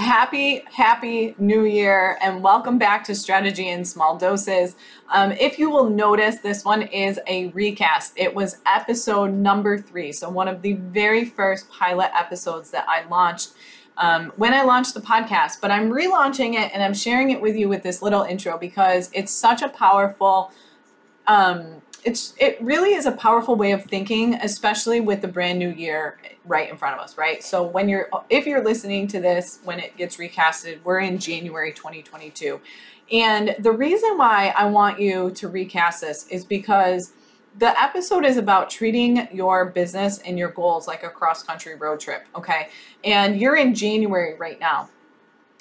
happy, happy new year, and welcome back to Strategy in Small Doses. Um, if you will notice, this one is a recast. It was episode number three, so one of the very first pilot episodes that I launched. Um, when I launched the podcast, but I'm relaunching it and I'm sharing it with you with this little intro because it's such a powerful um, it's it really is a powerful way of thinking especially with the brand new year right in front of us right? So when you're if you're listening to this when it gets recasted we're in january 2022 and the reason why i want you to recast this is because the episode is about treating your business and your goals like a cross country road trip okay? And you're in january right now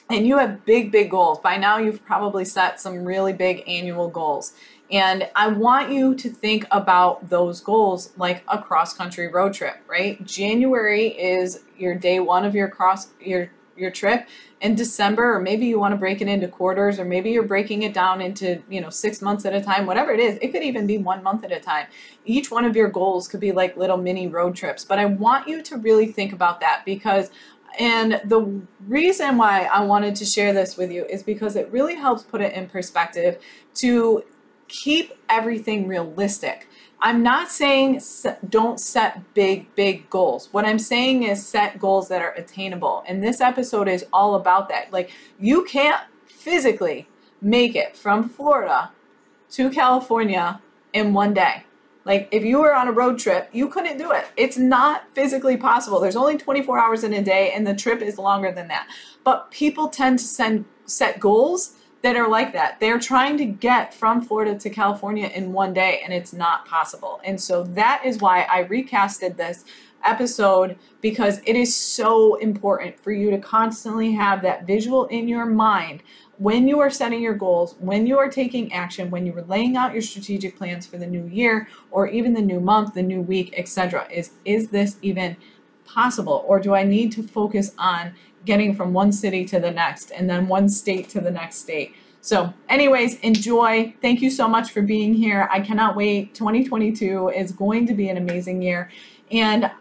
and you have big big goals. By now you've probably set some really big annual goals and I want you to think about those goals like a cross country road trip, right? January is your day one of your cross your your trip in December or maybe you want to break it into quarters or maybe you're breaking it down into, you know, 6 months at a time, whatever it is. It could even be 1 month at a time. Each one of your goals could be like little mini road trips, but I want you to really think about that because and the reason why I wanted to share this with you is because it really helps put it in perspective to keep everything realistic. I'm not saying don't set big, big goals. What I'm saying is set goals that are attainable. And this episode is all about that. Like, you can't physically make it from Florida to California in one day. Like, if you were on a road trip, you couldn't do it. It's not physically possible. There's only 24 hours in a day, and the trip is longer than that. But people tend to send, set goals that are like that. They're trying to get from Florida to California in one day, and it's not possible. And so that is why I recasted this episode because it is so important for you to constantly have that visual in your mind when you are setting your goals, when you are taking action, when you are laying out your strategic plans for the new year or even the new month, the new week, etc. Is is this even possible or do I need to focus on getting from one city to the next and then one state to the next state. So, anyways, enjoy. Thank you so much for being here. I cannot wait. 2022 is going to be an amazing year. And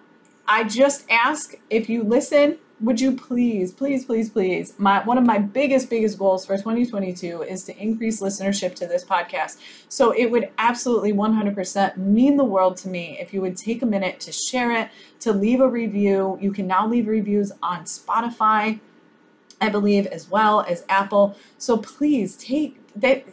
I just ask if you listen, would you please, please, please, please, my one of my biggest, biggest goals for 2022 is to increase listenership to this podcast. So it would absolutely 100% mean the world to me if you would take a minute to share it, to leave a review. You can now leave reviews on Spotify, I believe, as well as Apple. So please take that.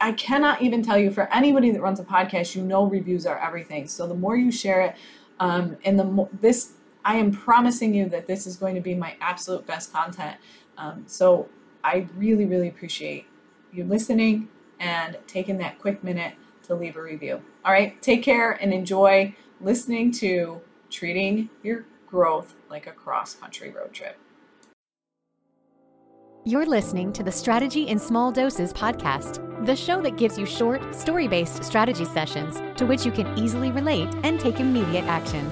I cannot even tell you for anybody that runs a podcast, you know reviews are everything. So the more you share it, um, and the more this I am promising you that this is going to be my absolute best content. Um, so I really, really appreciate you listening and taking that quick minute to leave a review. All right, take care and enjoy listening to Treating Your Growth Like a Cross Country Road Trip. You're listening to the Strategy in Small Doses podcast, the show that gives you short, story based strategy sessions to which you can easily relate and take immediate action.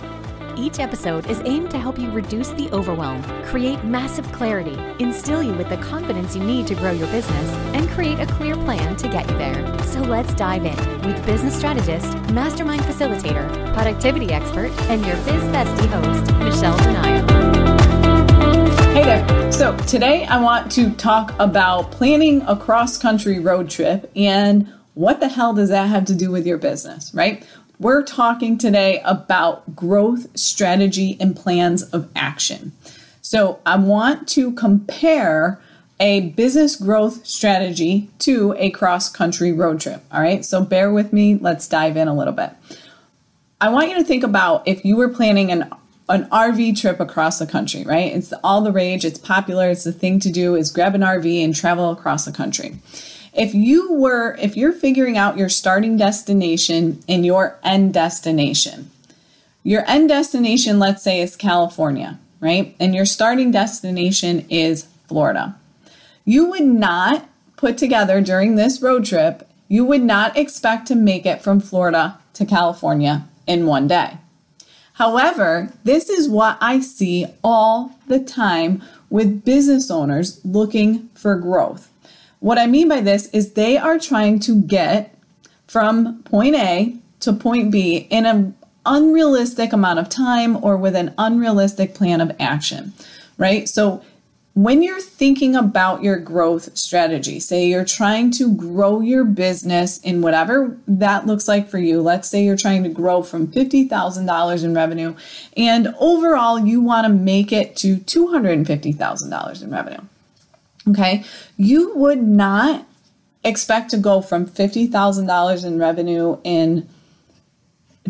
Each episode is aimed to help you reduce the overwhelm, create massive clarity, instill you with the confidence you need to grow your business, and create a clear plan to get you there. So let's dive in with business strategist, mastermind facilitator, productivity expert, and your biz bestie host, Michelle DeNio. Hey there. So today I want to talk about planning a cross country road trip and what the hell does that have to do with your business, right? We're talking today about growth strategy and plans of action. So, I want to compare a business growth strategy to a cross country road trip. All right, so bear with me. Let's dive in a little bit. I want you to think about if you were planning an an RV trip across the country, right? It's all the rage, it's popular, it's the thing to do is grab an RV and travel across the country. If you were, if you're figuring out your starting destination and your end destination, your end destination, let's say, is California, right? And your starting destination is Florida. You would not put together during this road trip, you would not expect to make it from Florida to California in one day. However, this is what I see all the time with business owners looking for growth. What I mean by this is they are trying to get from point A to point B in an unrealistic amount of time or with an unrealistic plan of action, right? So when you're thinking about your growth strategy, say you're trying to grow your business in whatever that looks like for you. Let's say you're trying to grow from $50,000 in revenue and overall you want to make it to $250,000 in revenue. Okay. You would not expect to go from $50,000 in revenue in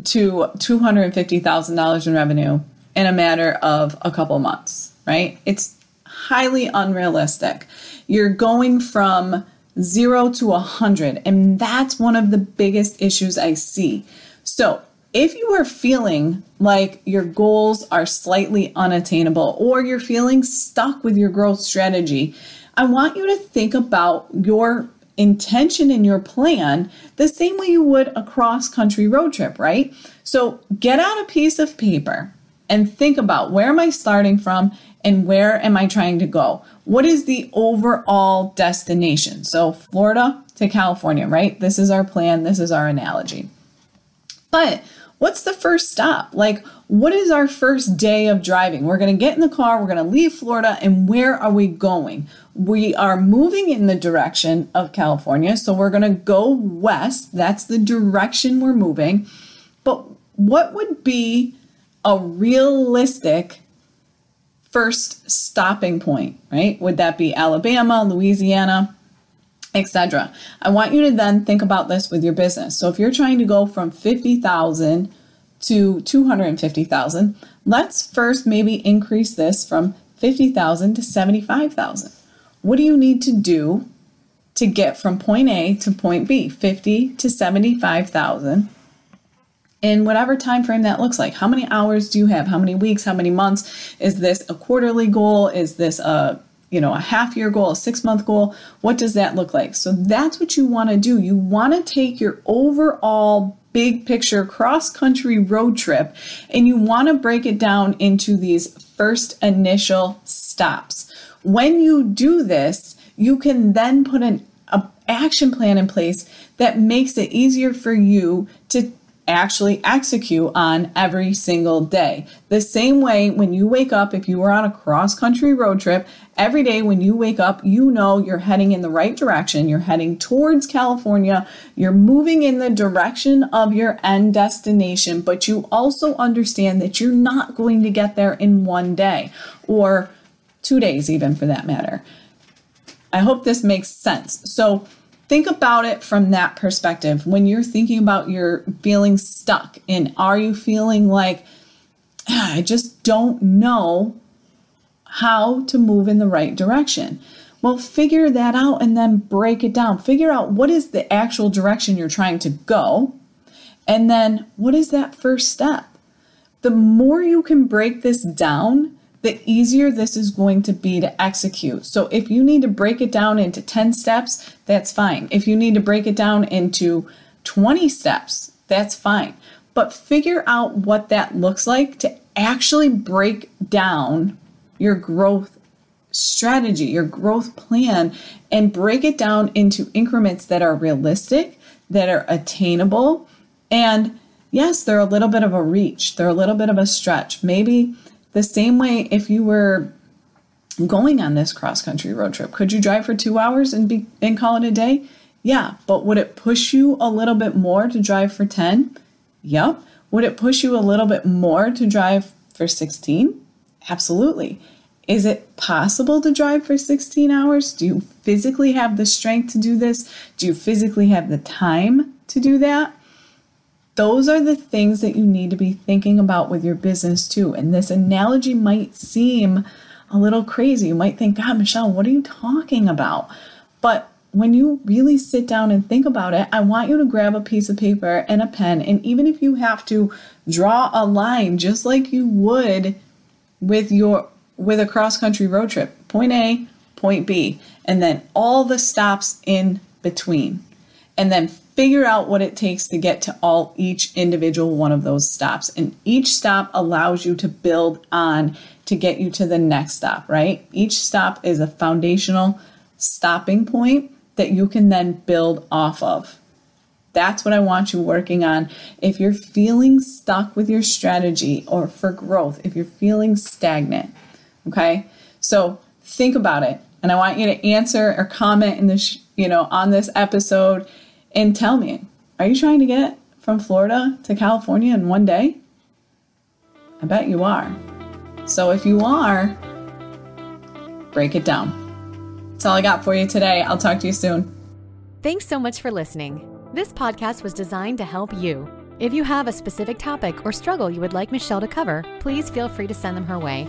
to $250,000 in revenue in a matter of a couple months, right? It's highly unrealistic. You're going from zero to a hundred, and that's one of the biggest issues I see. So, if you are feeling like your goals are slightly unattainable or you're feeling stuck with your growth strategy, I want you to think about your intention in your plan the same way you would a cross country road trip, right? So get out a piece of paper and think about where am I starting from and where am I trying to go? What is the overall destination? So, Florida to California, right? This is our plan, this is our analogy. But what's the first stop? Like, what is our first day of driving? We're going to get in the car, we're going to leave Florida, and where are we going? We are moving in the direction of California, so we're going to go west. That's the direction we're moving. But what would be a realistic first stopping point, right? Would that be Alabama, Louisiana, etc.? I want you to then think about this with your business. So if you're trying to go from 50,000 to 250,000, let's first maybe increase this from 50,000 to 75,000. What do you need to do to get from point A to point B? 50 to 75,000 in whatever time frame that looks like. How many hours do you have? How many weeks? How many months? Is this a quarterly goal? Is this a you know, a half year goal, a six month goal. What does that look like? So that's what you want to do. You want to take your overall big picture cross country road trip and you want to break it down into these first initial stops. When you do this, you can then put an action plan in place that makes it easier for you to actually execute on every single day. The same way when you wake up, if you were on a cross country road trip, every day when you wake up, you know you're heading in the right direction. You're heading towards California. You're moving in the direction of your end destination, but you also understand that you're not going to get there in one day or two days, even for that matter. I hope this makes sense. So, think about it from that perspective. When you're thinking about your feeling stuck and are you feeling like ah, i just don't know how to move in the right direction? Well figure that out and then break it down. Figure out what is the actual direction you're trying to go and then what is that first step? The more you can break this down the easier this is going to be to execute. So if you need to break it down into 10 steps, that's fine. If you need to break it down into 20 steps, that's fine. But figure out what that looks like to actually break down your growth strategy, your growth plan, and break it down into increments that are realistic, that are attainable, and yes, they're a little bit of a reach, they're a little bit of a stretch. Maybe the same way if you were going on this cross country road trip, could you drive for two hours and be and call it a day? Yeah, but would it push you a little bit more to drive for 10? Yep. Would it push you a little bit more to drive for 16? Absolutely. Is it possible to drive for 16 hours? Do you physically have the strength to do this? Do you physically have the time to do that? Those are the things that you need to be thinking about with your business too. And this analogy might seem a little crazy. You might think, God, Michelle, what are you talking about? But when you really sit down and think about it, I want you to grab a piece of paper and a pen. And even if you have to draw a line just like you would with your with a cross country road trip, point A, point B, and then all the stops in between. And then figure out what it takes to get to all each individual one of those stops. And each stop allows you to build on to get you to the next stop, right? Each stop is a foundational stopping point that you can then build off of. That's what I want you working on. If you're feeling stuck with your strategy or for growth, if you're feeling stagnant, okay? So think about it. And I want you to answer or comment in this, you know, on this episode and tell me, are you trying to get from Florida to California in one day? I bet you are. So if you are, break it down. That's all I got for you today. I'll talk to you soon. Thanks so much for listening. This podcast was designed to help you. If you have a specific topic or struggle you would like Michelle to cover, please feel free to send them her way.